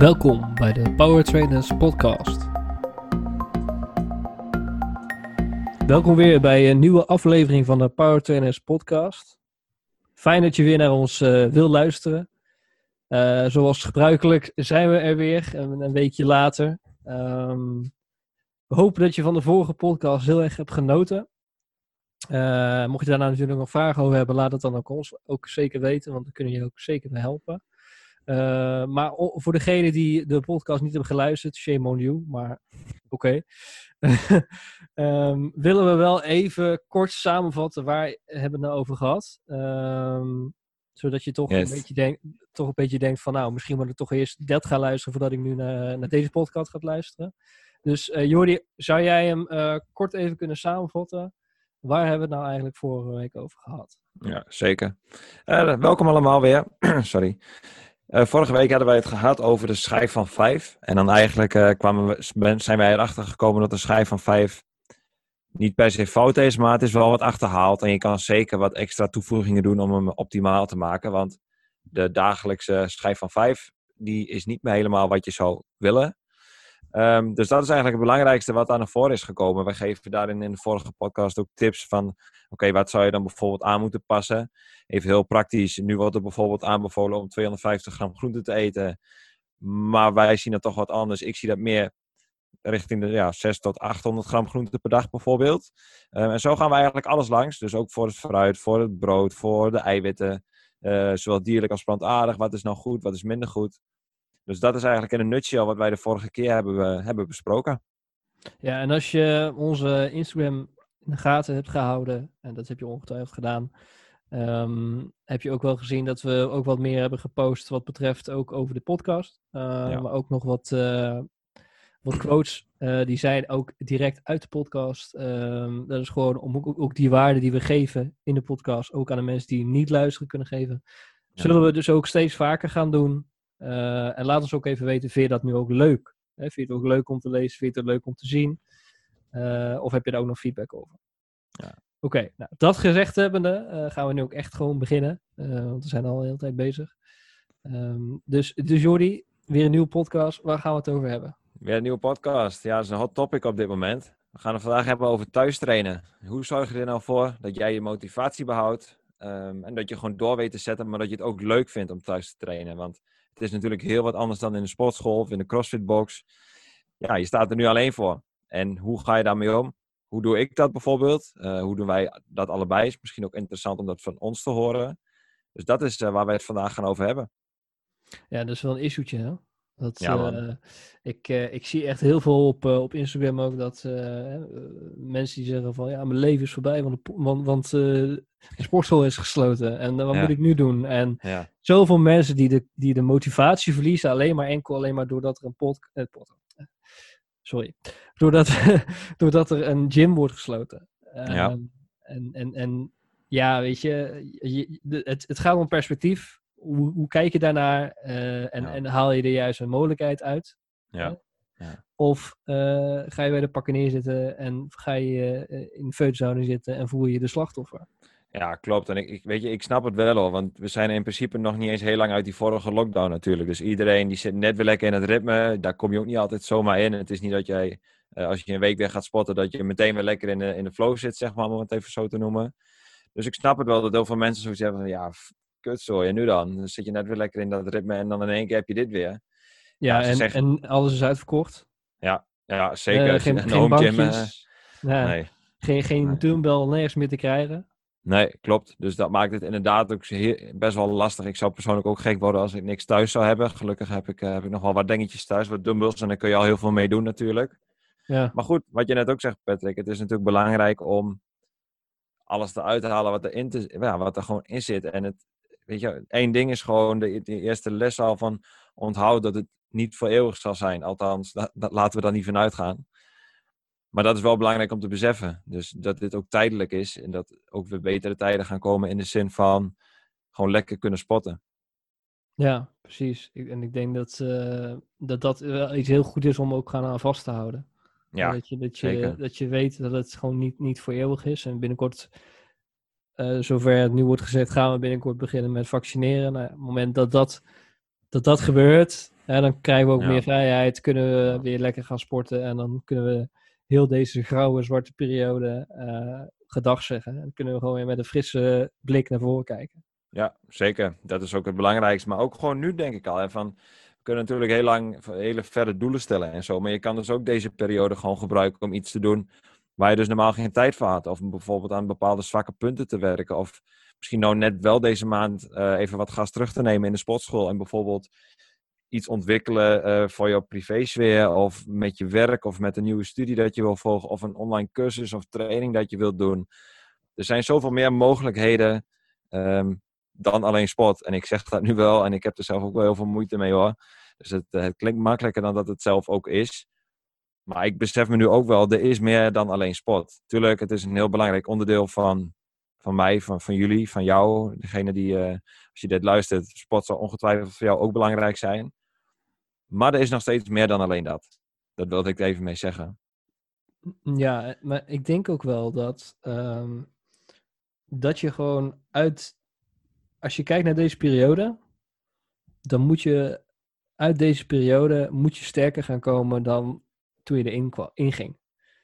Welkom bij de Power Trainers Podcast. Welkom weer bij een nieuwe aflevering van de Power Trainers Podcast. Fijn dat je weer naar ons uh, wil luisteren. Uh, zoals gebruikelijk zijn we er weer, een, weekje later. Um, we hopen dat je van de vorige podcast heel erg hebt genoten. Uh, mocht je daar nou natuurlijk nog vragen over hebben, laat het dan ook ons ook zeker weten, want dan kunnen je ook zeker helpen. Uh, maar voor degenen die de podcast niet hebben geluisterd, shame on you, maar oké. Okay. um, willen we wel even kort samenvatten waar hebben we het nou over gehad. Um, zodat je toch, yes. een beetje denk, toch een beetje denkt van nou, misschien moet ik toch eerst dat gaan luisteren voordat ik nu naar, naar deze podcast ga luisteren. Dus uh, Jordi, zou jij hem uh, kort even kunnen samenvatten? Waar hebben we het nou eigenlijk vorige week over gehad? Ja, zeker. Uh, welkom allemaal weer. Sorry. Uh, vorige week hadden wij het gehad over de schijf van 5. En dan eigenlijk uh, kwamen we, zijn wij erachter gekomen dat de schijf van 5 niet per se fout is, maar het is wel wat achterhaald. En je kan zeker wat extra toevoegingen doen om hem optimaal te maken. Want de dagelijkse schijf van 5, die is niet meer helemaal wat je zou willen. Um, dus dat is eigenlijk het belangrijkste wat aan naar voren is gekomen. We geven daarin in de vorige podcast ook tips van, oké, wat zou je dan bijvoorbeeld aan moeten passen? Even heel praktisch, nu wordt er bijvoorbeeld aanbevolen om 250 gram groente te eten. Maar wij zien dat toch wat anders. Ik zie dat meer richting de ja, 6 tot 800 gram groente per dag bijvoorbeeld. Um, en zo gaan we eigenlijk alles langs. Dus ook voor het fruit, voor het brood, voor de eiwitten. Uh, zowel dierlijk als plantaardig. Wat is nou goed, wat is minder goed? Dus dat is eigenlijk in een nutshell wat wij de vorige keer hebben, hebben besproken. Ja, en als je onze Instagram in de gaten hebt gehouden, en dat heb je ongetwijfeld gedaan, um, heb je ook wel gezien dat we ook wat meer hebben gepost wat betreft ook over de podcast. Uh, ja. Maar ook nog wat, uh, wat quotes, uh, die zijn ook direct uit de podcast. Um, dat is gewoon om ook, ook, die waarde die we geven in de podcast, ook aan de mensen die niet luisteren kunnen geven. Zullen we dus ook steeds vaker gaan doen. Uh, en laat ons ook even weten, vind je dat nu ook leuk? Hè? Vind je het ook leuk om te lezen? Vind je het leuk om te zien? Uh, of heb je daar ook nog feedback over? Ja. Oké, nou, dat gezegd hebbende uh, gaan we nu ook echt gewoon beginnen. want we zijn al de hele tijd bezig. Um, dus, dus Jordi, weer een nieuwe podcast. Waar gaan we het over hebben? Weer een nieuwe podcast. Ja, dat is een hot topic op dit moment. We gaan het vandaag hebben over thuistrainen. Hoe zorg je er nou voor dat jij je motivatie behoudt? Um, en dat je gewoon door weet te zetten, maar dat je het ook leuk vindt om thuis te trainen. Want het is natuurlijk heel wat anders dan in de sportschool of in de CrossFit-box. Ja, je staat er nu alleen voor. En hoe ga je daarmee om? Hoe doe ik dat bijvoorbeeld? Uh, hoe doen wij dat allebei? Is misschien ook interessant om dat van ons te horen. Dus dat is uh, waar wij het vandaag gaan over hebben. Ja, dat is wel een issuetje, hè? Dat, ja, uh, ik, uh, ik zie echt heel veel op, uh, op Instagram ook dat mensen die zeggen van ja, mijn leven is voorbij, want, want, want de sportschool is gesloten en wat ja. moet ik nu doen? En ja. zoveel mensen die de, die de motivatie verliezen alleen maar enkel alleen maar doordat er een pot, pot sorry, doordat, doordat er een gym wordt gesloten. ja. En, en, en ja, weet je, je het, het gaat om perspectief hoe, hoe kijk je daarnaar uh, en, ja. en haal je er juist een mogelijkheid uit? Ja. ja. Of uh, ga je bij de pakken neerzitten en ga je uh, in de feutzone zitten en voel je de slachtoffer? Ja, klopt. En ik, ik, weet je, ik snap het wel hoor, want we zijn in principe nog niet eens heel lang uit die vorige lockdown natuurlijk. Dus iedereen die zit net weer lekker in het ritme, daar kom je ook niet altijd zomaar in. Het is niet dat jij, als je een week weer gaat spotten, dat je meteen weer lekker in de, in de flow zit, zeg maar, om het even zo te noemen. Dus ik snap het wel dat heel veel mensen zoiets hebben van, ja, kutzooi. En nu dan? Dan zit je net weer lekker in dat ritme en dan in één keer heb je dit weer. Ja, en, zegt... en alles is uitverkocht. Ja, ja zeker. Uh, geen een geen bankjes. Gym, uh, nee. Geen, geen nee. dumbbell nergens meer te krijgen. Nee, klopt. Dus dat maakt het inderdaad ook heel, best wel lastig. Ik zou persoonlijk ook gek worden als ik niks thuis zou hebben. Gelukkig heb ik, uh, heb ik nog wel wat dingetjes thuis, wat dumbbells. En daar kun je al heel veel mee doen natuurlijk. Ja. Maar goed, wat je net ook zegt Patrick. Het is natuurlijk belangrijk om alles eruit te halen wat, erin te, ja, wat er gewoon in zit. En het, weet je, één ding is gewoon de, de, eerste les al van onthoud dat het niet voor eeuwig zal zijn. Althans, dat, dat, laten we daar niet van uitgaan. Maar dat is wel belangrijk om te beseffen. Dus dat dit ook tijdelijk is en dat ook weer betere tijden gaan komen in de zin van gewoon lekker kunnen spotten. Ja, precies. Ik, en ik denk dat, uh, dat dat wel iets heel goed is om ook gaan aan vast te houden. Ja, dat je, dat je, dat je weet dat het gewoon niet, niet voor eeuwig is. En binnenkort zover het nu wordt gezegd, gaan we binnenkort beginnen met vaccineren. Nou, op het moment dat dat, dat, dat gebeurt, Ja, dan krijgen we ook Ja. meer vrijheid, kunnen we weer lekker gaan sporten en dan kunnen we heel deze grauwe, zwarte periode eh gedag zeggen. En dan kunnen we gewoon weer met een frisse blik naar voren kijken. Ja, zeker. Dat is ook het belangrijkste. Maar ook gewoon nu denk ik al. Hè, van, we kunnen natuurlijk heel lang hele verre doelen stellen en zo. Maar je kan dus ook deze periode gewoon gebruiken om iets te doen waar je dus normaal geen tijd voor had. Of bijvoorbeeld aan bepaalde zwakke punten te werken. Of misschien nou net wel deze maand eh, even wat gas terug te nemen in de sportschool. En bijvoorbeeld iets ontwikkelen eh, voor jouw privésfeer. Of met je werk of met een nieuwe studie dat je wil volgen. Of een online cursus of training dat je wilt doen. Er zijn zoveel meer mogelijkheden. ehm, dan alleen sport. En ik zeg dat nu wel en ik heb er zelf ook wel heel veel moeite mee hoor. Dus het, eh, het klinkt makkelijker dan dat het zelf ook is. Maar ik besef me nu ook wel, er is meer dan alleen sport. Tuurlijk, het is een heel belangrijk onderdeel van, van mij, van, van jullie, van jou. Degene die, eh, als je dit luistert, sport zal ongetwijfeld voor jou ook belangrijk zijn. Maar er is nog steeds meer dan alleen dat. Dat wilde ik even mee zeggen. Ja, maar ik denk ook wel dat, ehm, dat je gewoon uit, als je kijkt naar deze periode, dan moet je uit deze periode moet je sterker gaan komen dan toen je erin inging.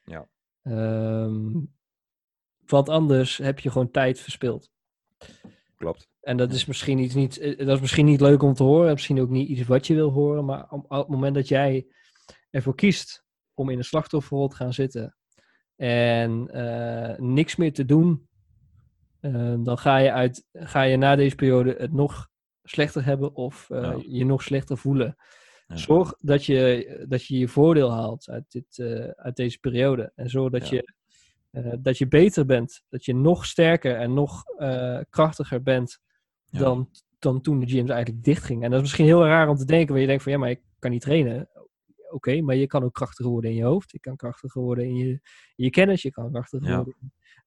Ja. Ehm, want anders heb je gewoon tijd verspild. Klopt. En dat is misschien iets niet, eh, dat is misschien niet leuk om te horen, misschien ook niet iets wat je wil horen, maar op, op het moment dat jij ervoor kiest om in een slachtofferrol te gaan zitten en eh, niks meer te doen, eh, dan ga je, uit, ga je na deze periode het nog slechter hebben of eh, Ja. je nog slechter voelen. Zorg dat je, dat je je voordeel haalt uit, dit, eh, uit deze periode. En zorg dat, je, eh, dat je beter bent. Dat je nog sterker en nog eh, krachtiger bent dan, dan toen de gyms eigenlijk dichtgingen. En dat is misschien heel raar om te denken, waar je denkt van ja, maar ik kan niet trainen. Oké, maar je kan ook krachtiger worden in je hoofd. Je kan krachtiger worden in je, in je kennis. Je kan krachtiger worden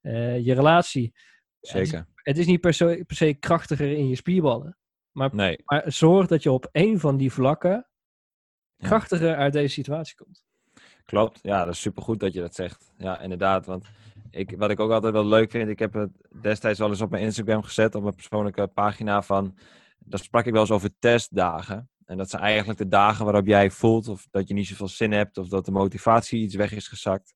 in je relatie. Zeker. Het is niet per se, per se krachtiger in je spierballen. Nee. Maar zorg dat je op één van die vlakken Ja. krachtiger uit deze situatie komt. Klopt, ja, dat is supergoed dat je dat zegt. Ja, inderdaad. Want ik, wat ik ook altijd wel leuk vind, ik heb het destijds wel eens op mijn Instagram gezet, op mijn persoonlijke pagina van, daar sprak ik wel eens over testdagen. En dat zijn eigenlijk de dagen waarop jij voelt of dat je niet zoveel zin hebt of dat de motivatie iets weg is gezakt.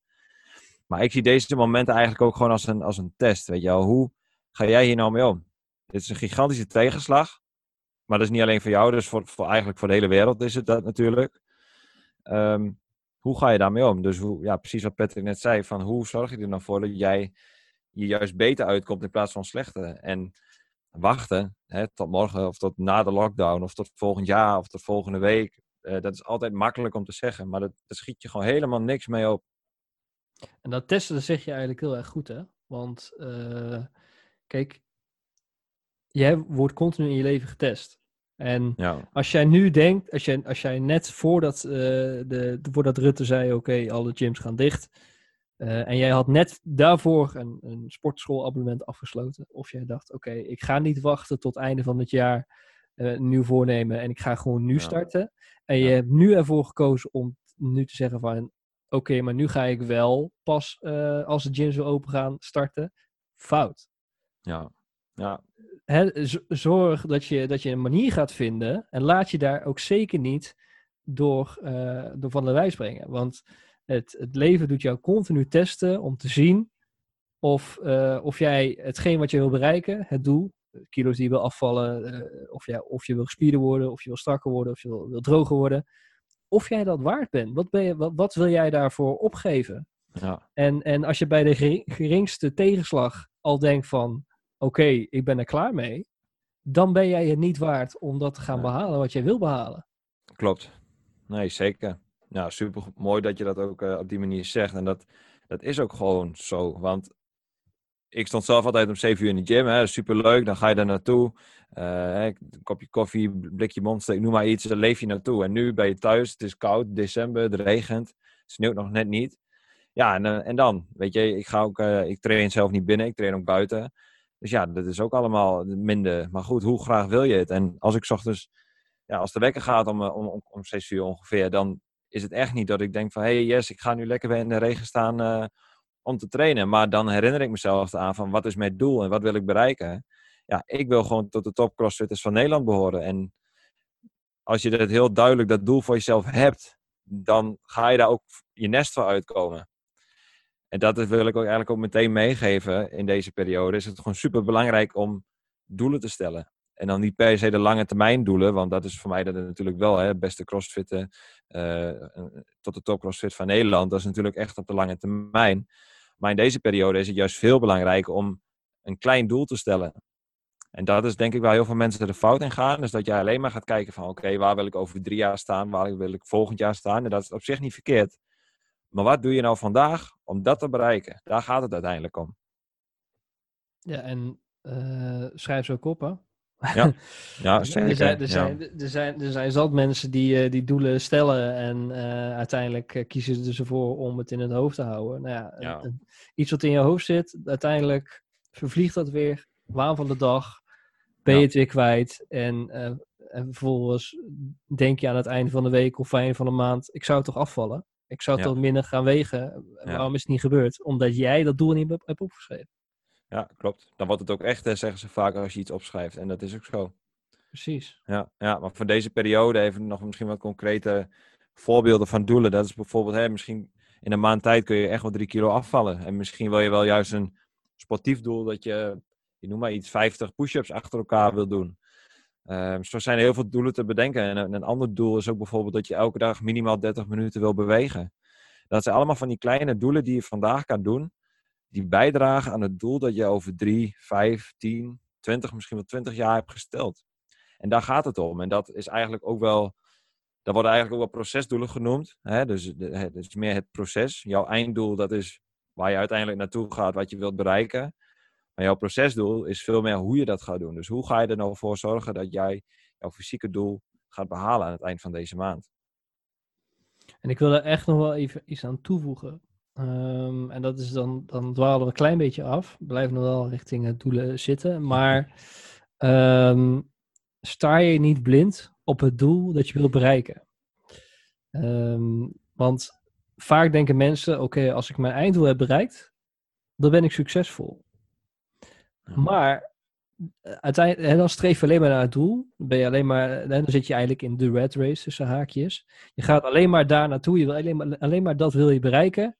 Maar ik zie deze momenten eigenlijk ook gewoon als een, als een test. Weet je wel, hoe ga jij hier nou mee om? Dit is een gigantische tegenslag. Maar dat is niet alleen voor jou, dus voor, voor eigenlijk voor de hele wereld is het dat natuurlijk. Ehm, hoe ga je daarmee om? Dus hoe, ja, precies wat Patrick net zei, van hoe zorg je er nou voor dat jij je juist beter uitkomt in plaats van slechter? En wachten hè, tot morgen of tot na de lockdown of tot volgend jaar of tot volgende week. eh, dat is altijd makkelijk om te zeggen, maar dat, daar schiet je gewoon helemaal niks mee op. En dat testen, dat zeg je eigenlijk heel erg goed, hè? Want, eh, kijk, jij wordt continu in je leven getest. En Ja, als jij nu denkt, als jij, als jij net voordat, eh, de, voordat Rutte zei, oké, alle gyms gaan dicht. eh, en jij had net daarvoor een, een sportschoolabonnement afgesloten. Of jij dacht, oké, ik ga niet wachten tot einde van het jaar eh, een nieuw voornemen. En ik ga gewoon nu Ja. starten. En je Ja. hebt nu ervoor gekozen om nu te zeggen van, oké, maar nu ga ik wel pas als de gyms weer open gaan starten. Fout ja, ja, zorg dat je, dat je een manier gaat vinden. En laat je daar ook zeker niet door, eh, door van de wijs brengen. Want het, het leven doet jou continu testen om te zien of, eh, of jij hetgeen wat je wil bereiken, het doel, de kilo's die je wil afvallen, eh, of, jij, of je wil gespierder worden, of je wil strakker worden, of je wil, wil droger worden. Of jij dat waard bent. Wat, ben je, wat, wat wil jij daarvoor opgeven? ja, En, en als je bij de geri- geringste tegenslag al denkt van, oké, ik ben er klaar mee, dan ben jij het niet waard om dat te gaan behalen wat jij wil behalen. klopt. Nee, zeker. Ja, super mooi dat je dat ook eh, op die manier zegt. En dat, dat is ook gewoon zo. Want ik stond zelf altijd om 7 uur in de gym. Hè, super leuk. Dan ga je daar naartoe. Een kopje koffie, blikje mondsteek, noem maar iets. Daar leef je naartoe. En nu ben je thuis. Het is koud, december, het regent. Het sneeuwt nog net niet. Ja, en, eh, en dan? Weet je, ik, ga ook, ik train zelf niet binnen. Ik train ook buiten. Dus ja, dat is ook allemaal minder. Maar goed, hoe graag wil je het? En als ik ochtends, ja, als de wekker gaat om, eh, om, om, om 6 uur ongeveer, dan is het echt niet dat ik denk van, hé hey, yes, ik ga nu lekker weer in de regen staan eh, om te trainen. Maar dan herinner ik mezelf aan van, wat is mijn doel en wat wil ik bereiken? Ja, ik wil gewoon tot de top crossfitters van Nederland behoren. En als je dat heel duidelijk dat doel voor jezelf hebt, dan ga je daar ook je nest voor uitkomen. En dat wil ik ook eigenlijk ook meteen meegeven in deze periode. Is het gewoon super belangrijk om doelen te stellen. En dan niet per se de lange termijn doelen, want dat is voor mij dat natuurlijk wel het beste crossfitten uh, tot de top crossfit van Nederland. Dat is natuurlijk echt op de lange termijn. Maar in deze periode is het juist veel belangrijker om een klein doel te stellen. En dat is denk ik waar heel veel mensen de fout in gaan. Dus dat jij alleen maar gaat kijken van oké, waar wil ik over drie jaar staan? Waar wil ik volgend jaar staan? En dat is op zich niet verkeerd. Maar wat doe je nou vandaag om dat te bereiken? Daar gaat het uiteindelijk om. Ja, en uh, schrijf zo koppen. Ja, ja zeker. Er zijn, er, zijn, er, zijn, er zijn zat mensen die, uh, die doelen stellen en uh, uiteindelijk kiezen ze ervoor om het in het hoofd te houden. Nou ja, ja. iets wat in je hoofd zit, uiteindelijk vervliegt dat weer. Waan van de dag, ben je het weer kwijt. En, en vervolgens denk je aan het einde van de week of einde van de maand, ik zou toch afvallen? Ik zou toch minder gaan wegen. Waarom is het niet gebeurd? Omdat jij dat doel niet hebt opgeschreven. Ja, klopt. Dan wordt het ook echt, zeggen ze vaak, als je iets opschrijft. En dat is ook zo. Precies. Ja, ja maar voor deze periode even nog misschien wat concrete voorbeelden van doelen. Dat is bijvoorbeeld, hè, misschien in een maand tijd kun je echt wel drie kilo afvallen. En misschien wil je wel juist een sportief doel dat je, je noem maar iets, 50 push-ups achter elkaar wil doen. Um, zo zijn er heel veel doelen te bedenken. En een, ander doel is ook bijvoorbeeld dat je elke dag minimaal 30 minuten wil bewegen. Dat zijn allemaal van die kleine doelen die je vandaag kan doen, die bijdragen aan het doel dat je over 3, 5, 10, 20, misschien wel 20 jaar hebt gesteld. En daar gaat het om. En dat is eigenlijk ook wel, daar worden eigenlijk ook wel procesdoelen genoemd. Hè? Dus het is meer het proces. Jouw einddoel, dat is waar je uiteindelijk naartoe gaat, wat je wilt bereiken. Maar jouw procesdoel is veel meer hoe je dat gaat doen. Dus hoe ga je er nou voor zorgen dat jij jouw fysieke doel gaat behalen aan het eind van deze maand? En ik wil er echt nog wel even iets aan toevoegen. Um, en dat is dan, dan dwalen we een klein beetje af. Blijven nog wel richting het doelen zitten. Maar um, sta je niet blind op het doel dat je wil bereiken. Um, want vaak denken mensen: oké, als ik mijn einddoel heb bereikt, dan ben ik succesvol. Maar eh, uiteindelijk, dan streef je alleen maar naar het doel. Dan, ben je alleen maar, dan zit je eigenlijk in de red race tussen haakjes. Je gaat alleen maar daar naartoe. Je wil alleen, maar, alleen maar dat wil je bereiken.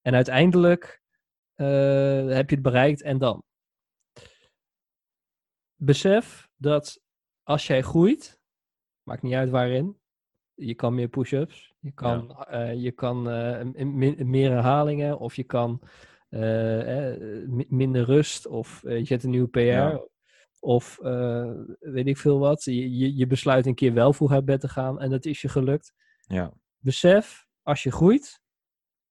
En uiteindelijk uh, heb je het bereikt en dan. Besef dat als jij groeit, maakt niet uit waarin, je kan meer push-ups, je kan, ja. uh, je kan uh, meer herhalingen of je kan uh, minder rust of uh, je zet een nieuwe PR. Ja. Of weet ik veel wat. Je, je, je, besluit een keer wel vroeg uit bed te gaan en dat is je gelukt. Ja. Besef, als je groeit,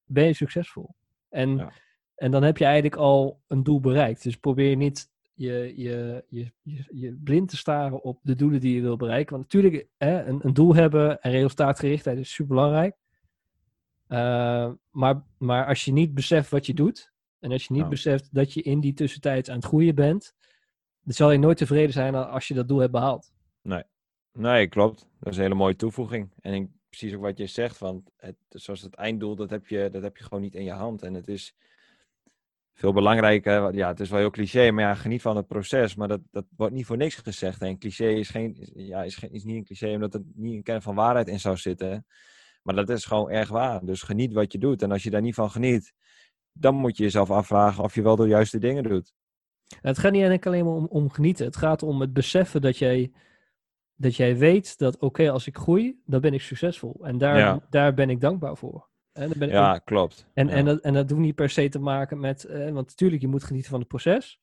ben je succesvol. En, ja. en dan heb je eigenlijk al een doel bereikt. Dus probeer niet je, je, je, je, je blind te staren op de doelen die je wil bereiken. Want natuurlijk, hè, een, een doel hebben en resultaatgerichtheid is super belangrijk. Uh, maar, maar als je niet beseft wat je doet, en als je niet nou. beseft dat je in die tussentijd aan het groeien bent, dan zal je nooit tevreden zijn als je dat doel hebt behaald. Nee, nee klopt. Dat is een hele mooie toevoeging. En ik, precies ook wat je zegt, want het, zoals het einddoel, dat heb, je, dat heb je gewoon niet in je hand. En het is veel belangrijker, ja, het is wel heel cliché, maar ja, geniet van het proces. Maar dat, dat wordt niet voor niks gezegd. En cliché is, geen, ja, is, geen, is niet een cliché omdat er niet een kern van waarheid in zou zitten. Maar dat is gewoon erg waar. Dus geniet wat je doet. En als je daar niet van geniet, dan moet je jezelf afvragen of je wel de juiste dingen doet. Het gaat niet eigenlijk alleen maar om, om genieten. Het gaat om het beseffen dat jij, dat jij weet dat oké, als ik groei, dan ben ik succesvol. En daar, ja. daar ben ik dankbaar voor. En dan ben ik ja, klopt. En, ja. En, dat, en dat hoeft niet per se te maken met, eh, want natuurlijk, je moet genieten van het proces.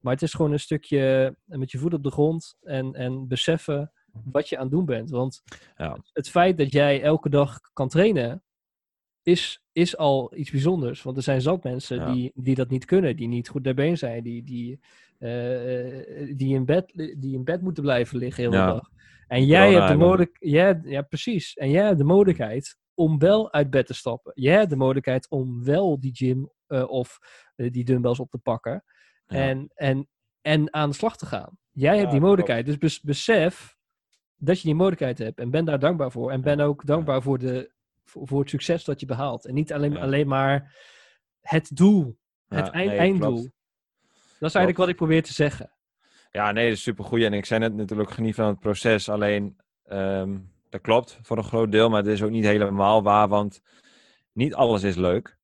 Maar het is gewoon een stukje met je voet op de grond en, en beseffen wat je aan het doen bent. Want ja. het feit dat jij elke dag kan trainen, is, is al iets bijzonders. Want er zijn zat mensen ja. die, die dat niet kunnen, die niet goed daarbij zijn, die, die, uh, die, in bed, die in bed moeten blijven liggen ja. dag. En jij hebt de mogelijkheid, ja, precies. En jij hebt de mogelijkheid om wel uit bed te stappen. Jij hebt de mogelijkheid om wel die gym uh, of uh, die dumbbells op te pakken. En, en, en aan de slag te gaan. Jij hebt die mogelijkheid. Dus bes besef dat je die mogelijkheid hebt. En ben daar dankbaar voor. En ben ook dankbaar voor de, voor, voor, het succes dat je behaalt. En niet alleen, ja. alleen maar het doel, het ja, eind, nee, einddoel. Klopt. Dat is eigenlijk klopt. wat ik probeer te zeggen. Ja, nee, dat is supergoed. En ik zei net natuurlijk geniet van het proces. Alleen Ehm, dat klopt voor een groot deel, maar het is ook niet helemaal waar, want niet alles is leuk.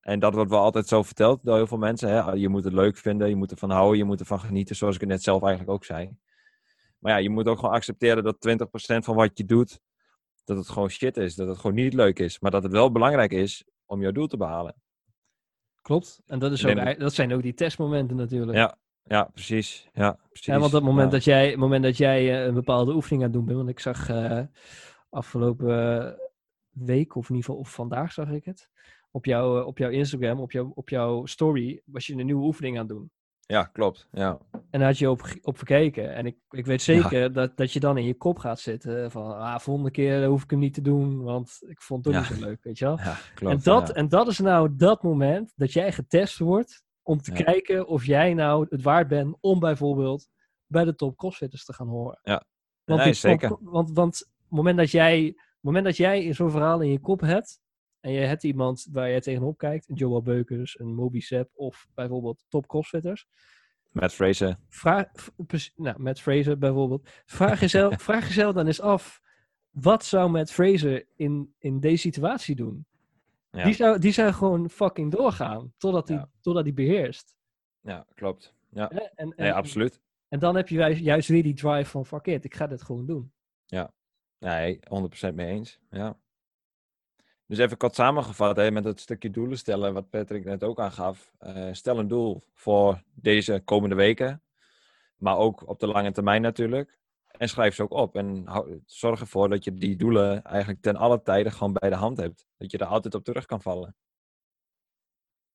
En dat wordt wel altijd zo verteld door heel veel mensen. Hè? Je moet het leuk vinden, je moet ervan houden, je moet ervan genieten, zoals ik het net zelf eigenlijk ook zei. Maar ja, je moet ook gewoon accepteren dat 20% van wat je doet, dat het gewoon shit is. Dat het gewoon niet leuk is. Maar dat het wel belangrijk is om jouw doel te behalen. Klopt. En dat, is ook, dat zijn ook die testmomenten natuurlijk. Ja, ja precies. Ja, precies. Ja, want het moment, dat jij, moment dat jij eh, een bepaalde oefening aan het doen bent, want ik zag uh, afgelopen week, of in ieder geval of vandaag zag ik het, op, jou, op jouw Instagram, op, jou, op jouw story, was je een nieuwe oefening aan het doen. Ja, klopt. Ja. En daar had je op, op gekeken. En ik, ik weet zeker dat, dat je dan in je kop gaat zitten van, ah, volgende keer hoef ik hem niet te doen, want ik vond het ook niet zo leuk, weet je wel. Ja, klopt, en, dat, en dat is nou dat moment dat jij getest wordt om te kijken of jij nou het waard bent om bijvoorbeeld bij de top crossfitters te gaan horen. Ja, want nee, zeker. Want, want, want het moment dat jij, moment dat jij zo'n verhaal in je kop hebt, en je hebt iemand waar je tegenop kijkt, een Joel Beukers, een Moby Sepp of bijvoorbeeld top crossfitters. Met Fraser. Vraag, nou, met Fraser bijvoorbeeld. Vraag jezelf, vraag jezelf dan eens af, wat zou met Fraser in, in deze situatie doen? Ja. Die, zou, die zou gewoon fucking doorgaan, totdat hij, ja. totdat beheerst. Ja, klopt. Ja, en, en, absoluut. En dan heb je juist weer die drive van, fuck it, ik ga dit gewoon doen. Ja, nee, 100% mee eens. Ja. Dus even kort samengevat, hè, met het stukje doelen stellen, wat Patrick net ook aangaf. Uh, stel een doel voor deze komende weken, maar ook op de lange termijn natuurlijk. En schrijf ze ook op. En zorg ervoor dat je die doelen eigenlijk ten alle tijde gewoon bij de hand hebt. Dat je er altijd op terug kan vallen.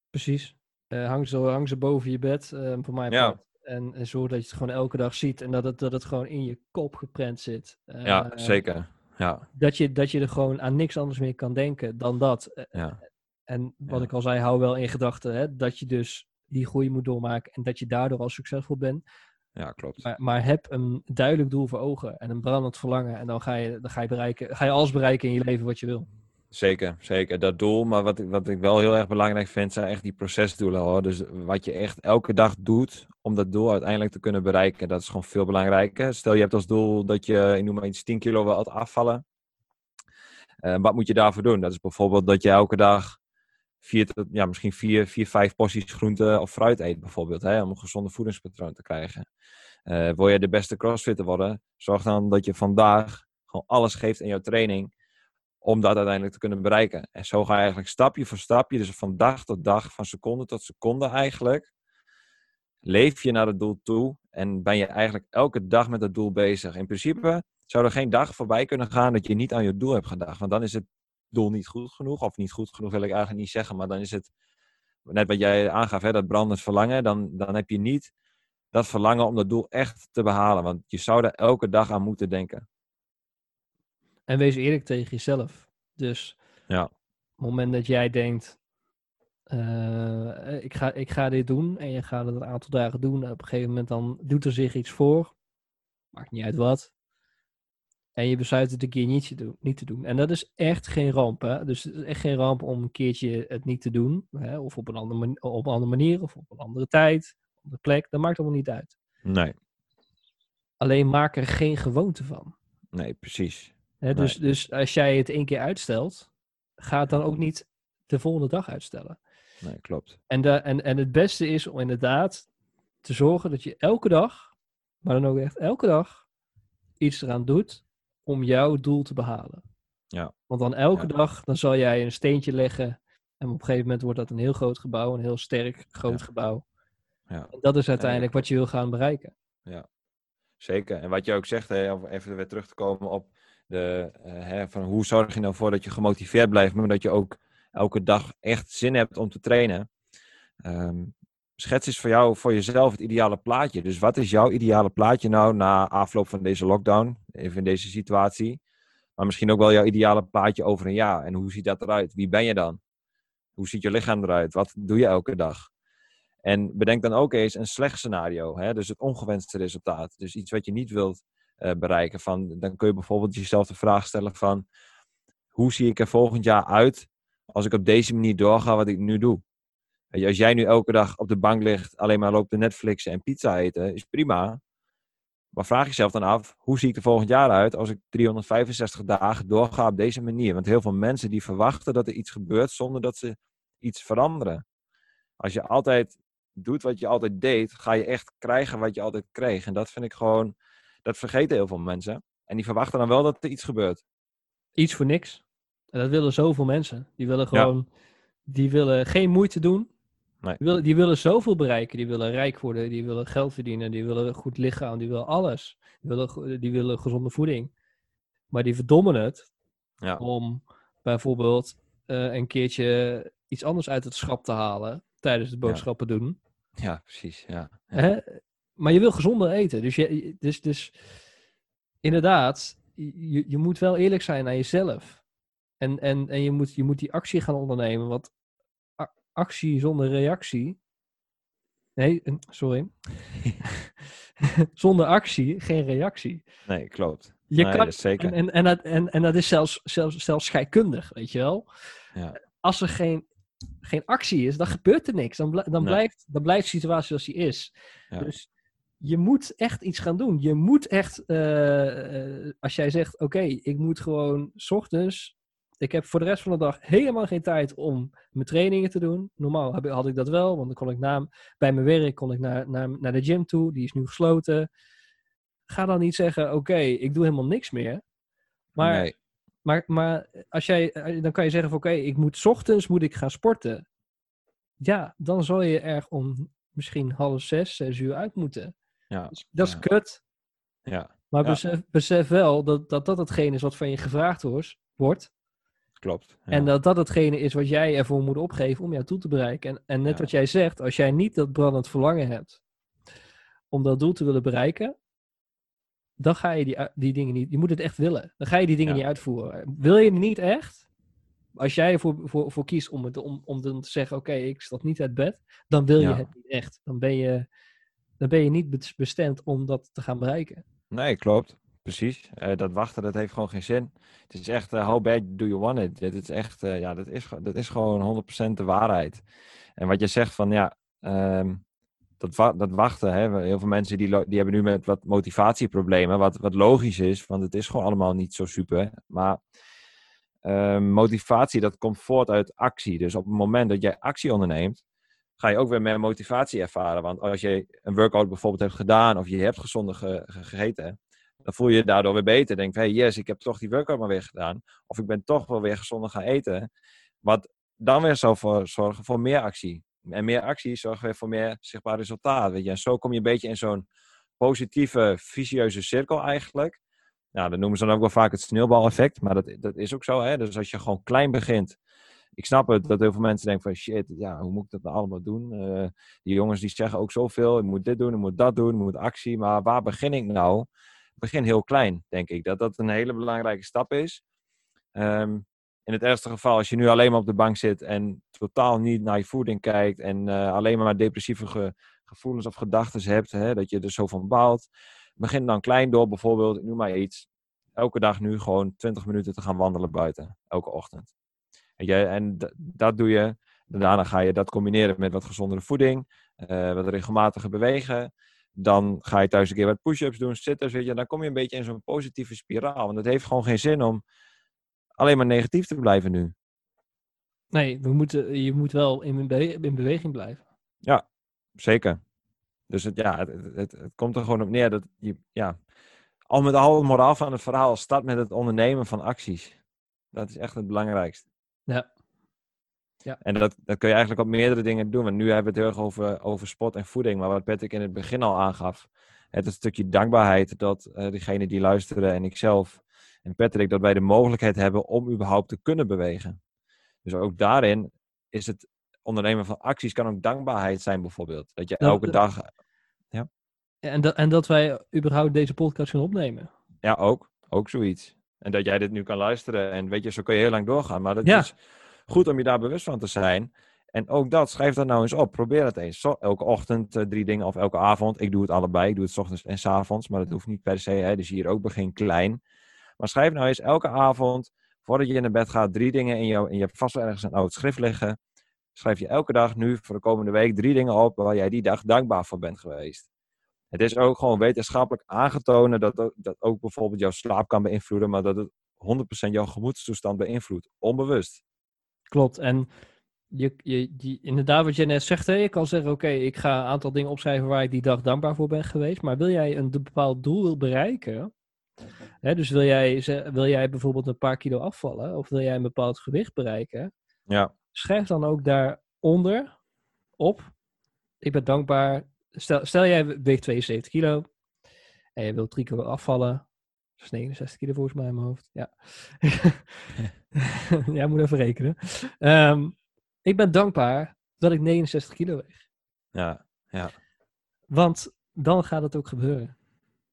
Precies. Uh, hang, ze, hang ze boven je bed, uh, voor mij. Ja. En, en zorg dat je het gewoon elke dag ziet en dat het, dat het gewoon in je kop geprent zit. ja, zeker. Ja. Dat, je, dat je er gewoon aan niks anders meer kan denken dan dat. Eh, ja. En wat ik al zei, hou wel in gedachten dat je dus die groei moet doormaken en dat je daardoor al succesvol bent. Ja, klopt. Maar, maar heb een duidelijk doel voor ogen en een brandend verlangen. En dan ga je, dan ga je, bereiken, ga je alles bereiken in je leven wat je wil. Zeker, zeker. Dat doel. Maar wat ik, wat ik wel heel erg belangrijk vind, zijn echt die procesdoelen hoor. Dus wat je echt elke dag doet om dat doel uiteindelijk te kunnen bereiken, dat is gewoon veel belangrijker. Stel je hebt als doel dat je, ik noem maar iets, 10 kilo wilt afvallen. Uh, wat moet je daarvoor doen? Dat is bijvoorbeeld dat je elke dag vier, ja, misschien vier, vier, vijf porties groente of fruit eet bijvoorbeeld. Hè, om een gezonde voedingspatroon te krijgen. Uh, wil je de beste crossfitter worden? Zorg dan dat je vandaag gewoon alles geeft in jouw training om dat uiteindelijk te kunnen bereiken. En zo ga je eigenlijk stapje voor stapje, dus van dag tot dag, van seconde tot seconde eigenlijk, leef je naar het doel toe en ben je eigenlijk elke dag met het doel bezig. In principe zou er geen dag voorbij kunnen gaan dat je niet aan je doel hebt gedacht, want dan is het doel niet goed genoeg, of niet goed genoeg wil ik eigenlijk niet zeggen, maar dan is het, net wat jij aangaf, hè, dat brandend verlangen, dan, dan heb je niet dat verlangen om dat doel echt te behalen, want je zou er elke dag aan moeten denken. En wees eerlijk tegen jezelf. Dus ja. op het moment dat jij denkt, uh, ik, ga, ik ga dit doen en je gaat het een aantal dagen doen, op een gegeven moment dan doet er zich iets voor, maakt niet uit wat, en je besluit het een keer niet te doen. Niet te doen. En dat is echt geen ramp. Hè? Dus het is echt geen ramp om een keertje het niet te doen. Hè? Of op een, andere op een andere manier, of op een andere tijd, op de plek. Dat maakt allemaal niet uit. Nee. Alleen maak er geen gewoonte van. Nee, precies. Hè, dus, dus als jij het één keer uitstelt, ga het dan ook niet de volgende dag uitstellen. Nee, klopt. En, de, en, en het beste is om inderdaad te zorgen dat je elke dag, maar dan ook echt elke dag, iets eraan doet om jouw doel te behalen. Ja. Want dan elke dag, dan zal jij een steentje leggen. En op een gegeven moment wordt dat een heel groot gebouw, een heel sterk groot gebouw. Ja. En dat is uiteindelijk wat je wil gaan bereiken. Ja, zeker. En wat je ook zegt, hè, om even weer terug te komen op de, uh, hè, van hoe zorg je nou voor dat je gemotiveerd blijft, maar dat je ook elke dag echt zin hebt om te trainen. Um, schets eens voor jou, voor jezelf het ideale plaatje. Dus wat is jouw ideale plaatje nou na afloop van deze lockdown, even in deze situatie? Maar misschien ook wel jouw ideale plaatje over een jaar. En hoe ziet dat eruit? Wie ben je dan? Hoe ziet je lichaam eruit? Wat doe je elke dag? En bedenk dan ook eens een slecht scenario. Hè? Dus het ongewenste resultaat. Dus iets wat je niet wilt uh, bereiken. Van, dan kun je bijvoorbeeld jezelf de vraag stellen van... Hoe zie ik er volgend jaar uit als ik op deze manier doorga wat ik nu doe? Als jij nu elke dag op de bank ligt, alleen maar loopt te Netflixen en pizza eten, is prima. Maar vraag jezelf dan af, hoe zie ik er volgend jaar uit als ik 365 dagen doorga op deze manier? Want heel veel mensen die verwachten dat er iets gebeurt zonder dat ze iets veranderen. Als je altijd doet wat je altijd deed, ga je echt krijgen wat je altijd kreeg. En dat vind ik gewoon, dat vergeten heel veel mensen. En die verwachten dan wel dat er iets gebeurt. Iets voor niks. En dat willen zoveel mensen. Die willen gewoon, die willen geen moeite doen. Nee. Die, willen, die willen zoveel bereiken. Die willen rijk worden, die willen geld verdienen, die willen goed lichaam, die willen alles. Die willen, die willen gezonde voeding. Maar die verdommen het Ja. om bijvoorbeeld eh, een keertje iets anders uit het schap te halen tijdens het boodschappen doen. Ja, precies. Ja. Ja. Hè? Maar je wil gezonder eten. Dus, je, dus, dus inderdaad, je, je moet wel eerlijk zijn naar jezelf. En, en, en je, moet, je moet die actie gaan ondernemen. Want actie zonder reactie. Nee, sorry. zonder actie geen reactie. Nee, klopt. Je nee, kan, dat zeker. en, en, en, dat, en, en dat is zelfs, zelfs, zelfs scheikundig, weet je wel. Ja. Als er geen, geen actie is, dan gebeurt er niks. Dan, dan, Nee. blijft, dan blijft de situatie zoals die is. Ja. Dus je moet echt iets gaan doen. Je moet echt, eh, eh, als jij zegt, oké, ik moet gewoon 's ochtends... Ik heb voor de rest van de dag helemaal geen tijd om mijn trainingen te doen. Normaal heb, had ik dat wel, want dan kon ik na, bij mijn werk kon ik naar, naar, naar de gym toe. Die is nu gesloten. Ga dan niet zeggen, oké, ik doe helemaal niks meer. Maar, nee. maar, maar als jij, eh, dan kan je zeggen van oké, ik moet 's ochtends moet ik gaan sporten. Ja, dan zal je er om misschien half zes, zes uur uit moeten. Ja. Dus dat is Ja. kut. ja, Maar Ja. besef, besef wel dat, dat dat hetgene is wat van je gevraagd wordt. klopt. Ja. En dat dat hetgene is wat jij ervoor moet opgeven om jouw doel te bereiken. En, en net wat jij zegt, als jij niet dat brandend verlangen hebt om dat doel te willen bereiken, dan ga je die, die dingen niet, je moet het echt willen. Dan ga je die dingen niet uitvoeren. Wil je het niet echt, als jij ervoor voor, voor kiest om, het, om, om dan te zeggen, oké, ik stap niet uit bed, dan wil je het niet echt. Dan ben je, dan ben je niet bes- bestemd om dat te gaan bereiken. Nee, klopt. Precies. Eh, dat wachten, dat heeft gewoon geen zin. Het is echt, eh, how bad do you want it? Dit is echt, eh, ja, dat is, dat is gewoon 100% de waarheid. En wat je zegt van, ja, ehm, dat, dat wachten, hè, heel veel mensen die, die hebben nu met wat motivatieproblemen, wat, wat logisch is, want het is gewoon allemaal niet zo super. Maar ehm, motivatie, dat komt voort uit actie. Dus op het moment dat jij actie onderneemt, ga je ook weer meer motivatie ervaren. Want als je een workout bijvoorbeeld hebt gedaan, of je hebt gezonder ge- ge- gegeten, dan voel je daardoor weer beter. Denk, hey, yes, ik heb toch die workout maar weer gedaan. Of ik ben toch wel weer gezonder gaan eten. Wat dan weer zal voor, zorgen voor meer actie. En meer actie zorgt weer voor meer zichtbaar resultaat. Weet je? En zo kom je een beetje in zo'n positieve, vicieuze cirkel eigenlijk. Nou, dat noemen ze dan ook wel vaak het sneeuwbaleffect. Maar dat, dat is ook zo. Hè? Dus als je gewoon klein begint. Ik snap het dat heel veel mensen denken van shit, ja, hoe moet ik dat nou allemaal doen? Eh, die jongens die zeggen ook zoveel. Ik moet dit doen, ik moet dat doen, ik moet actie. Maar waar begin ik nou? begin heel klein, denk ik. Dat dat een hele belangrijke stap is. Ehm, in het ergste geval, als je nu alleen maar op de bank zit en totaal niet naar je voeding kijkt en eh, alleen maar depressieve ge- gevoelens of gedachten hebt, hè, dat je er zo van baalt, begin dan klein door bijvoorbeeld, noem maar iets, elke dag nu gewoon 20 minuten te gaan wandelen buiten, elke ochtend. Je, en dat doe je. Daarna ga je dat combineren met wat gezondere voeding, eh, wat regelmatiger bewegen. Dan ga je thuis een keer wat push-ups doen, zitters, weet je. Dan kom je een beetje in zo'n positieve spiraal. Want het heeft gewoon geen zin om alleen maar negatief te blijven nu. Nee, we moeten, je moet wel in, be- in beweging blijven. Zeker. Dus het, ja, het, het, het komt er gewoon op neer dat je, ja, al met al het moraal van het verhaal start met het ondernemen van acties. Dat is echt het belangrijkste. Ja. Ja. En dat, dat kun je eigenlijk op meerdere dingen doen. Want nu hebben we het heel erg over, over sport en voeding. Maar wat Patrick in het begin al aangaf. Het een stukje dankbaarheid dat uh, diegenen die luisteren en ikzelf en Patrick, dat wij de mogelijkheid hebben om überhaupt te kunnen bewegen. Dus ook daarin is het ondernemen van acties kan ook dankbaarheid zijn bijvoorbeeld. Dat je elke dag En, dat, en dat wij überhaupt deze podcast gaan opnemen. Ja, ook. Ook zoiets. En dat jij dit nu kan luisteren. En weet je, zo kun je heel lang doorgaan. Maar dat Ja. is goed om je daar bewust van te zijn. En ook dat, schrijf dat nou eens op. Probeer het eens. Zo, elke ochtend eh, drie dingen of elke avond. Ik doe het allebei. Ik doe het 's ochtends en 's avonds. Maar dat hoeft niet per se. Hè. Dus hier ook begin klein. Maar schrijf nou eens elke avond, voordat je naar bed gaat, drie dingen in jou. En je hebt vast wel ergens een oud schrift liggen. Schrijf je elke dag nu voor de komende week drie dingen op waar jij die dag dankbaar voor bent geweest. Het is ook gewoon wetenschappelijk aangetonen dat, ook- dat ook bijvoorbeeld jouw slaap kan beïnvloeden, maar dat het 100% jouw gemoedstoestand beïnvloedt. Onbewust. Klopt. En je, je, inderdaad, wat jij net zegt, hè, je kan zeggen: Oké, ik ga een aantal dingen opschrijven waar ik die dag dankbaar voor ben geweest. Maar wil jij een bepaald doel bereiken? Hè, dus wil jij, wil jij bijvoorbeeld een paar kilo afvallen? Of wil jij een bepaald gewicht bereiken? Ja, Schrijf dan ook daaronder op: Ik ben dankbaar. Stel, stel jij weegt 72 kilo en je wilt 3 kilo afvallen. Dat is 69 kilo volgens mij in mijn hoofd. Ja, ja moet even rekenen. Ehm, ik ben dankbaar dat ik 69 kilo weeg. ja, Want dan gaat het ook gebeuren.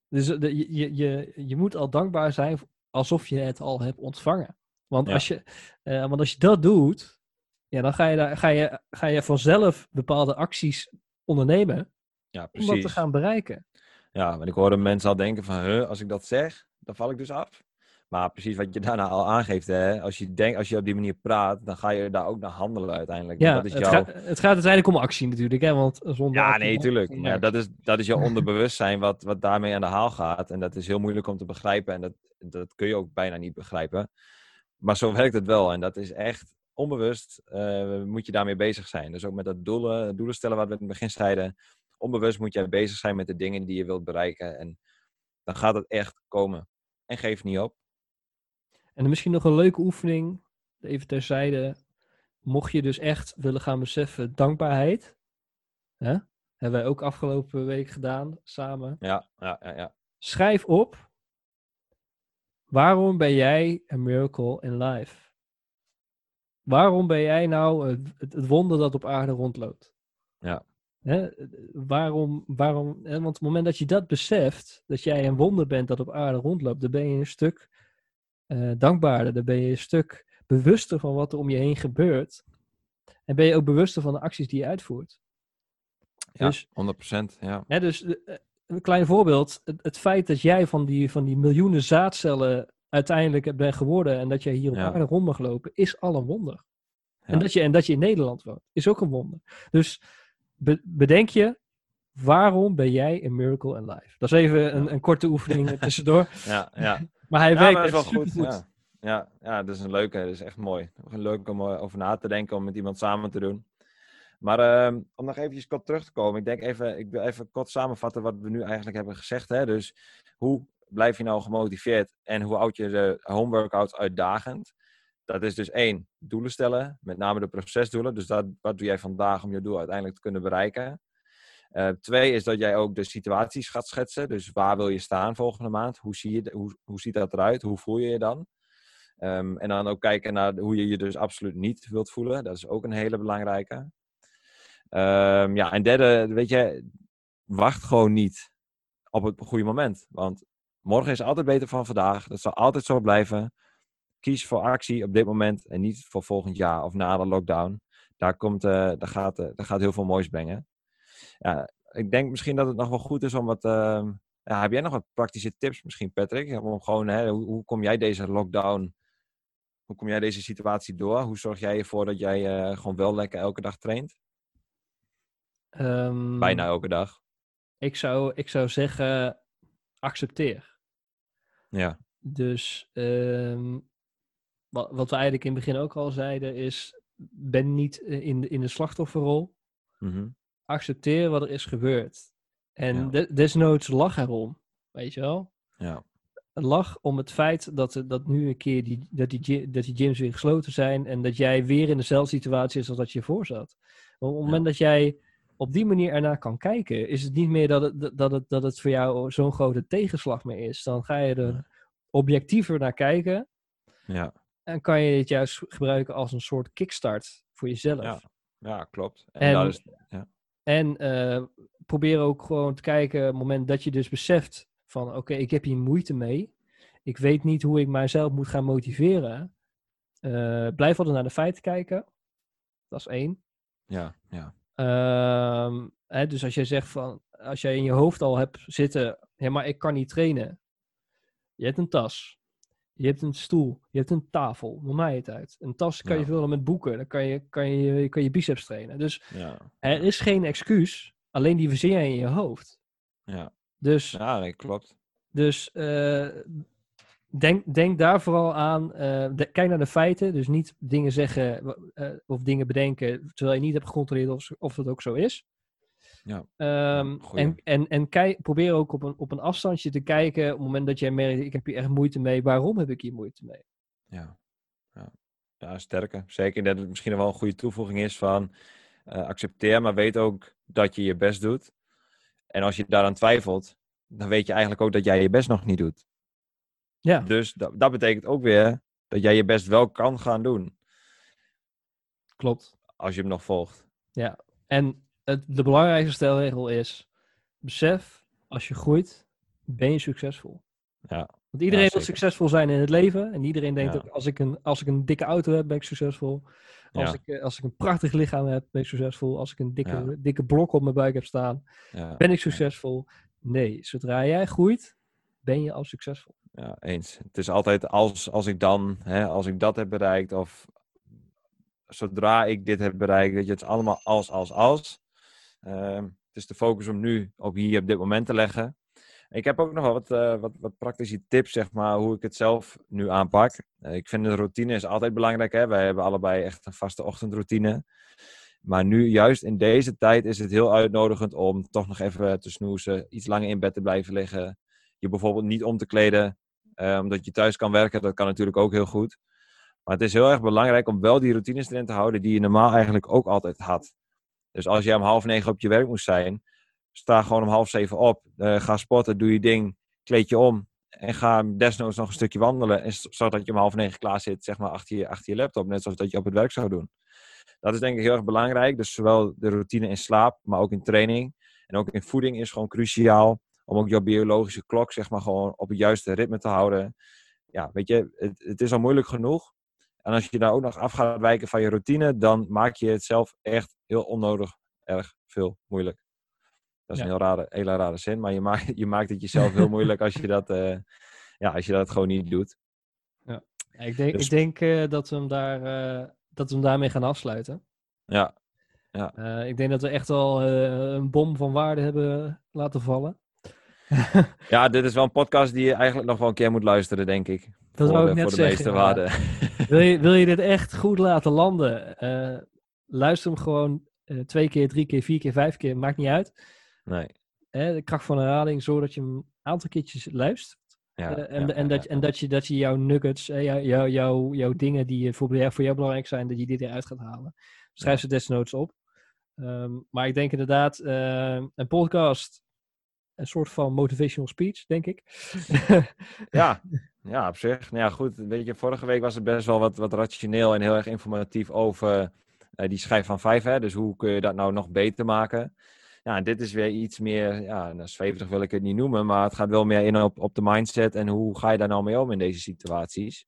Dus eh, de, je, je, je, moet al dankbaar zijn alsof je het al hebt ontvangen. Want, Ja. als, je, eh, want als je dat doet, ja, dan ga je, daar, ga, je, ga je vanzelf bepaalde acties ondernemen ja, om dat te gaan bereiken. Ja, want ik hoorde mensen al denken van, huh, als ik dat zeg, dan val ik dus af. Maar precies wat je daarna al aangeeft, hè, als je denkt, als je op die manier praat, dan ga je daar ook naar handelen uiteindelijk. Ja, dat is het, jouw... gaat, het gaat uiteindelijk om actie natuurlijk, hè? Want zonder Ja, nee, tuurlijk. Maar ja, dat is, dat is jouw onderbewustzijn wat, wat daarmee aan de haal gaat. En dat is heel moeilijk om te begrijpen. En dat, dat kun je ook bijna niet begrijpen. Maar zo werkt het wel. En dat is echt onbewust eh, moet je daarmee bezig zijn. Dus ook met dat doelen, doelen stellen wat we in het begin zeiden. Onbewust moet jij bezig zijn met de dingen die je wilt bereiken. En dan gaat het echt komen. En geef niet op. En misschien nog een leuke oefening, even terzijde. Mocht je dus echt willen gaan beseffen, dankbaarheid. Hè? Hebben wij ook afgelopen week gedaan, samen. Ja, ja, ja. ja. Schrijf op, waarom ben jij een miracle in life? Waarom ben jij nou het wonder dat op aarde rondloopt? Ja. Hè? Waarom, waarom, hè? Want op het moment dat je dat beseft, dat jij een wonder bent dat op aarde rondloopt, dan ben je een stuk eh, dankbaarder. Dan ben je een stuk bewuster van wat er om je heen gebeurt. En ben je ook bewuster van de acties die je uitvoert. Ja, Dus 100%. Ja. Hè, dus eh, een klein voorbeeld. Het, het feit dat jij van die, van die miljoenen zaadcellen uiteindelijk bent geworden en dat jij hier op Ja. aarde rond mag lopen, is al een wonder. En, dat je, en dat je in Nederland woont, is ook een wonder. Dus be- bedenk je, waarom ben jij een miracle in life? Dat is even een, Ja. een korte oefening tussendoor. Ja, ja. Maar hij Ja, werkt maar is wel goed. Ja, ja, dat is een leuke. Dat is echt mooi. Leuk om eh, over na te denken, om met iemand samen te doen. Maar ehm, om nog eventjes kort terug te komen. Ik denk even, ik wil even kort samenvatten wat we nu eigenlijk hebben gezegd. Hè? Dus hoe blijf je nou gemotiveerd en hoe houd je de homeworkouts uitdagend? Dat is dus één, doelen stellen, met name de procesdoelen. Dus wat doe jij vandaag om je doel uiteindelijk te kunnen bereiken? Eh, twee is dat jij ook de situaties gaat schetsen. Dus waar wil je staan volgende maand? Hoe, zie je, hoe, hoe ziet dat eruit? Hoe voel je je dan? Ehm, en dan ook kijken naar hoe je je dus absoluut niet wilt voelen. Dat is ook een hele belangrijke. Ehm, ja, en derde, weet je, wacht gewoon niet op het goede moment. Want morgen is altijd beter van vandaag. Dat zal altijd zo blijven. Kies voor actie op dit moment en niet voor volgend jaar of na de lockdown. Daar, komt, eh daar, gaat, eh, daar gaat heel veel moois brengen. Ja, ik denk misschien dat het nog wel goed is om wat. ehm, ja, heb jij nog wat praktische tips misschien, Patrick? Om gewoon, hè, hoe, hoe kom jij deze lockdown, hoe kom jij deze situatie door? Hoe zorg jij ervoor dat jij eh, gewoon wel lekker elke dag traint? Ehm, Bijna elke dag. Ik zou, ik zou zeggen, accepteer. Ja, Dus ehm, wat, wat we eigenlijk in het begin ook al zeiden is, ben niet eh, in de, in de slachtofferrol. Mhm. Accepteer wat er is gebeurd. En Ja. de- desnoods lach erom, weet je wel? ja, Lach om het feit dat, er- dat nu een keer die, dat, die, dat die gyms weer gesloten zijn en dat jij weer in dezelfde situatie is als dat je voor zat. Op het moment dat jij op die manier ernaar kan kijken, is het niet meer dat het, dat het, dat het voor jou zo'n grote tegenslag meer is. Dan ga je er objectiever naar kijken ja, en kan je dit juist gebruiken als een soort kickstart voor jezelf. ja, ja, klopt. En, En- dat is, En eh, probeer ook gewoon te kijken, op het moment dat je dus beseft van oké, ik heb hier moeite mee. Ik weet niet hoe ik mijzelf moet gaan motiveren. eh, blijf altijd naar de feiten kijken. Dat is één. ja, ja, Ehm, hè, dus als jij zegt van, als jij in je hoofd al hebt zitten, ja, maar ik kan niet trainen. Je hebt een tas. Je hebt een stoel. Je hebt een tafel. Noem mij het uit. Een tas kan je vullen met boeken. Dan kan je, kan je, kan je biceps trainen. Dus ja. er is geen excuus, alleen die verzin jij in je hoofd. Ja. Dus, Ja, klopt. dus eh, denk, denk daar vooral aan. eh, de- kijk naar de feiten. Dus niet dingen zeggen eh, of dingen bedenken terwijl je niet hebt gecontroleerd of, of dat ook zo is. Ja. Ehm, en en, en kijk, probeer ook op een, op een afstandje te kijken. Op het moment dat jij merkt, ik heb hier echt moeite mee. Waarom heb ik hier moeite mee? Ja. Ja, ja sterker. Zeker dat het misschien wel een goede toevoeging is van eh, accepteer, maar weet ook dat je je best doet. En als je daaraan twijfelt, dan weet je eigenlijk ook dat jij je best nog niet doet. Ja, Dus dat, dat betekent ook weer dat jij je best wel kan gaan doen. klopt. Als je hem nog volgt. En het, de belangrijkste stelregel is: besef, als je groeit, ben je succesvol. Ja, Want iedereen wil succesvol zijn in het leven. En iedereen denkt Ja. ook, als ik, een, als ik een dikke auto heb, ben ik succesvol. Als, Ja. ik, eh, als ik een prachtig lichaam heb, ben ik succesvol. Als ik een dikke, dikke blok op mijn buik heb staan, ben ik succesvol. Nee, zodra jij groeit, ben je al succesvol. ja, eens. Het is altijd als, als ik dan, hè, als ik dat heb bereikt, of zodra ik dit heb bereikt, weet je, het is allemaal als, als, als. Ehm, het is de focus om nu op hier op dit moment te leggen. Ik heb ook nog wel wat, eh, wat, wat praktische tips, zeg maar, hoe ik het zelf nu aanpak. Eh, ik vind de routine is altijd belangrijk. Hè? Wij hebben allebei echt een vaste ochtendroutine. Maar nu, juist in deze tijd, is het heel uitnodigend om toch nog even te snoezen. Iets langer in bed te blijven liggen. Je bijvoorbeeld niet om te kleden, eh, omdat je thuis kan werken. Dat kan natuurlijk ook heel goed. Maar het is heel erg belangrijk om wel die routines erin te houden die je normaal eigenlijk ook altijd had. Dus als jij om half negen op je werk moest zijn, sta gewoon om half zeven op. Eh, ga sporten, doe je ding, kleed je om. En ga desnoods nog een stukje wandelen. En z- zodat je om half negen klaar zit, zeg maar, achter je, achter je laptop. Net zoals dat je op het werk zou doen. Dat is denk ik heel erg belangrijk. Dus zowel de routine in slaap, maar ook in training. En ook in voeding is gewoon cruciaal. Om ook jouw biologische klok, zeg maar, gewoon op het juiste ritme te houden. Ja, weet je, het, het is al moeilijk genoeg. En als je daar ook nog af gaat wijken van je routine, dan maak je het zelf echt heel onnodig erg veel moeilijk. Dat is Ja. een heel rare, hele rare zin, maar je maakt, je maakt het jezelf heel moeilijk als je dat, eh, ja, als je dat gewoon niet doet. Ja, ik denk, Dus- ik denk eh, dat, we hem daar, eh, dat we hem daarmee gaan afsluiten. Ja, Eh, ik denk dat we echt al een bom van waarde hebben laten vallen. ja, dit is wel een podcast die je eigenlijk nog wel een keer moet luisteren, denk ik. Dat voor ik net voor de zeggen. meeste ja. waarden. Wil je, wil je dit echt goed laten landen? Luister hem gewoon eh, twee keer, drie keer, vier keer, vijf keer. Maakt niet uit. Nee. Hè, de kracht van herhaling, zodat je hem een aantal keertjes luistert. Ja, Eh, en, ja, en, ja, dat, ja. en dat je, dat je jouw nuggets, eh, jouw, jouw, jouw, jouw dingen die voor, jou- voor jou belangrijk zijn, dat je dit eruit gaat halen. Schrijf ze desnoods op. Ehm, maar ik denk inderdaad, een podcast, een soort van motivational speech, denk ik. Ja, ja, op zich. Nou ja, goed. Weet je, vorige week was het best wel wat, wat rationeel en heel erg informatief over die schijf van vijf. Hè? Dus hoe kun je dat nou nog beter maken? Ja, dit is weer iets meer, ja, nou, zweverig wil ik het niet noemen, maar het gaat wel meer in op, op de mindset en hoe ga je daar nou mee om in deze situaties?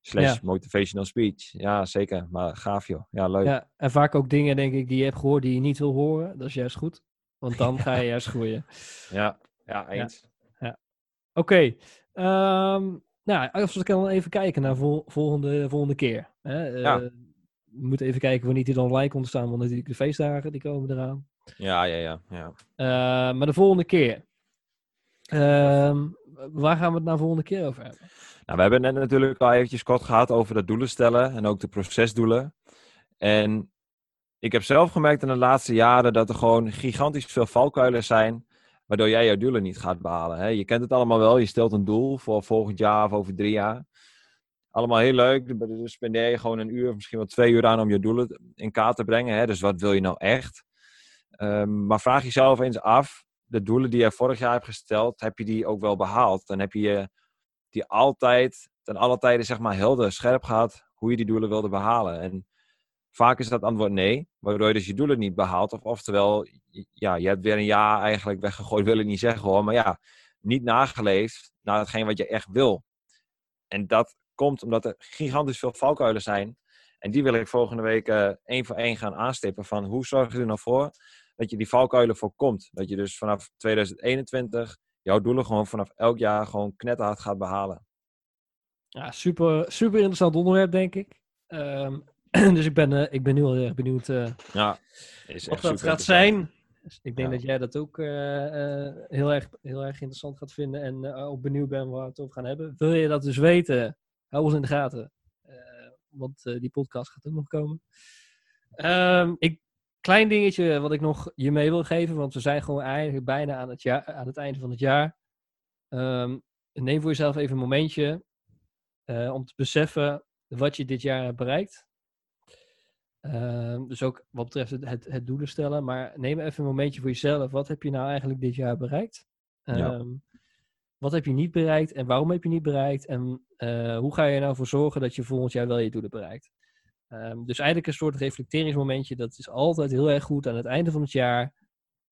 Slash Ja. motivational speech. Ja, zeker. Maar gaaf joh. Ja, leuk. ja, en vaak ook dingen, denk ik, die je hebt gehoord die je niet wil horen. Dat is juist goed. Want dan ga je juist groeien. Ja, ja eens. Oké. ehm, nou, als we dan even kijken naar vol- volgende, volgende keer. Hè? Eh, Ja. We moeten even kijken wanneer die dan online komt staan. Want natuurlijk de feestdagen, die komen eraan. Ja, ja, ja. ja. Eh, maar de volgende keer. Ehm, waar gaan we het nou volgende keer over hebben? Nou, we hebben net natuurlijk al eventjes kort gehad over de doelen stellen en ook de procesdoelen. En ik heb zelf gemerkt in de laatste jaren dat er gewoon gigantisch veel valkuilen zijn, waardoor jij jouw doelen niet gaat behalen. Hè? Je kent het allemaal wel, je stelt een doel voor volgend jaar of over drie jaar. Allemaal heel leuk, daar spendeer je gewoon een uur, misschien wel twee uur aan om je doelen in kaart te brengen. Hè? Dus wat wil je nou echt? Ehm, maar vraag jezelf eens af, de doelen die je vorig jaar hebt gesteld, heb je die ook wel behaald? En heb je je die altijd, ten alle tijden zeg maar helder, scherp gehad hoe je die doelen wilde behalen. En vaak is dat antwoord nee, waardoor je dus je doelen niet behaalt. Of oftewel, ja, je hebt weer een jaar eigenlijk weggegooid, wil ik niet zeggen hoor, maar ja, niet nageleefd naar hetgeen wat je echt wil. En dat komt omdat er gigantisch veel valkuilen zijn. En die wil ik volgende week eh, één voor één gaan aanstippen van hoe zorg je er nou voor dat je die valkuilen voorkomt. Dat je dus vanaf 2021 jouw doelen gewoon vanaf elk jaar gewoon knetterhard gaat behalen. Ja, super, super interessant onderwerp, denk ik. Ehm, dus ik ben, eh, ik ben nu al heel erg benieuwd eh, Ja, is wat dat gaat zijn. Dus ik denk Ja. dat jij dat ook heel, erg, heel erg interessant gaat vinden en ook benieuwd bent waar we het over gaan hebben. Wil je dat dus weten? Hou ons in de gaten. Eh, want eh, die podcast gaat ook nog komen. Ehm, ik, klein dingetje wat ik nog je mee wil geven, want we zijn gewoon eigenlijk bijna aan het, jaar, aan het einde van het jaar. Ehm, neem voor jezelf even een momentje eh, om te beseffen wat je dit jaar hebt bereikt. Ehm, dus ook wat betreft het, het, het doelen stellen. Maar neem even een momentje voor jezelf. Wat heb je nou eigenlijk dit jaar bereikt? Ja. Wat heb je niet bereikt en waarom heb je niet bereikt? En eh, hoe ga je er nou voor zorgen dat je volgend jaar wel je doelen bereikt? Ehm, dus eigenlijk een soort reflecteringsmomentje. Dat is altijd heel erg goed aan het einde van het jaar.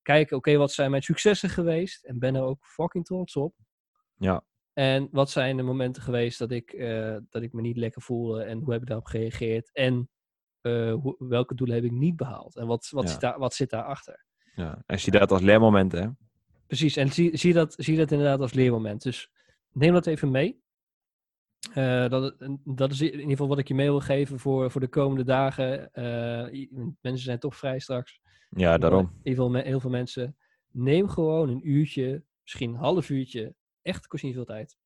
Kijken, oké, wat zijn mijn successen geweest? En ben er ook fucking trots op. Ja. En wat zijn de momenten geweest dat ik, eh, dat ik me niet lekker voelde en hoe heb ik daarop gereageerd? En eh, hoe, welke doelen heb ik niet behaald? En wat, wat, Ja. zit, daar, wat zit daarachter? ja. En zie dat als leermomenten, hè? Precies, en zie, zie, dat, zie dat inderdaad als leermoment. Dus neem dat even mee. Eh, dat, dat is in ieder geval wat ik je mee wil geven voor, voor de komende dagen. Eh, mensen zijn toch vrij straks. Ja, daarom. In ieder geval me- heel veel mensen. Neem gewoon een uurtje, misschien een half uurtje. Echt, kost niet veel tijd.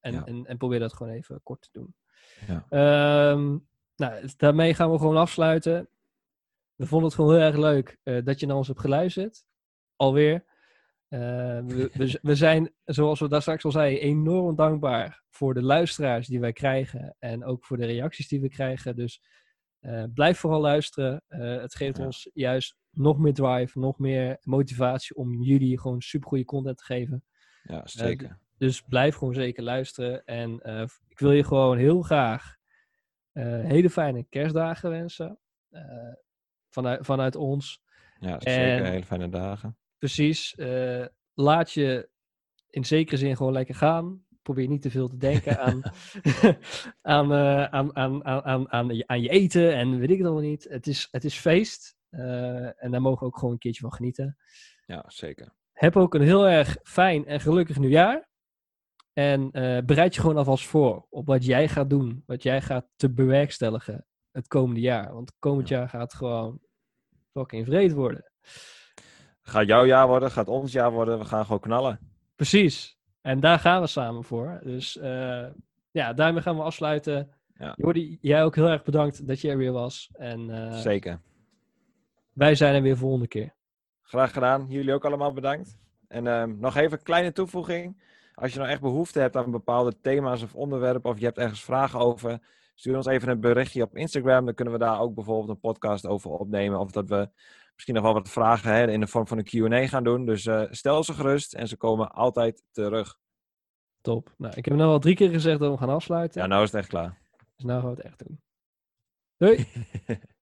En, Ja. en, en probeer dat gewoon even kort te doen. Ja. Ehm, nou, daarmee gaan we gewoon afsluiten. We vonden het gewoon heel erg leuk eh, dat je naar ons hebt geluisterd. Alweer. Eh, we, we, we zijn, zoals we daar straks al zeiden, enorm dankbaar voor de luisteraars die wij krijgen. En ook voor de reacties die we krijgen. Dus eh, blijf vooral luisteren. Eh, het geeft Ja. ons juist nog meer drive, nog meer motivatie om jullie gewoon supergoeie content te geven. Ja, zeker. Dus blijf gewoon zeker luisteren. En ik wil je gewoon heel graag hele fijne kerstdagen wensen. vanuit, vanuit ons. Ja, zeker. en- Hele fijne dagen. Precies. eh, laat je in zekere zin gewoon lekker gaan. Probeer niet te veel te denken aan, aan, eh, aan, aan, aan, aan, aan, je, aan je eten en weet ik het allemaal niet. Het is, het is feest. eh, en daar mogen we ook gewoon een keertje van genieten. Ja, zeker. Heb ook een heel erg fijn en gelukkig nieuwjaar. En bereid je gewoon alvast voor op wat jij gaat doen. Wat jij gaat te bewerkstelligen het komende jaar. Want komend jaar gaat gewoon fucking vreed worden. Gaat jouw jaar worden, gaat ons jaar worden. We gaan gewoon knallen. Precies. En daar gaan we samen voor. Dus eh, ja, daarmee gaan we afsluiten. Ja. Jordi, jij ook heel erg bedankt dat je er weer was. En eh, Zeker. wij zijn er weer volgende keer. Graag gedaan. Jullie ook allemaal bedankt. En ehm, nog even een kleine toevoeging. Als je nou echt behoefte hebt aan bepaalde thema's of onderwerpen, of je hebt ergens vragen over, stuur ons even een berichtje op Instagram. Dan kunnen we daar ook bijvoorbeeld een podcast over opnemen. Of dat we misschien nog wel wat vragen hè, in de vorm van een QA gaan doen. Dus eh, stel ze gerust en ze komen altijd terug. Top. Nou, ik heb nu al drie keer gezegd dat we gaan afsluiten. Ja, nou is het echt klaar. Dus nou gaan we het echt doen. Doei!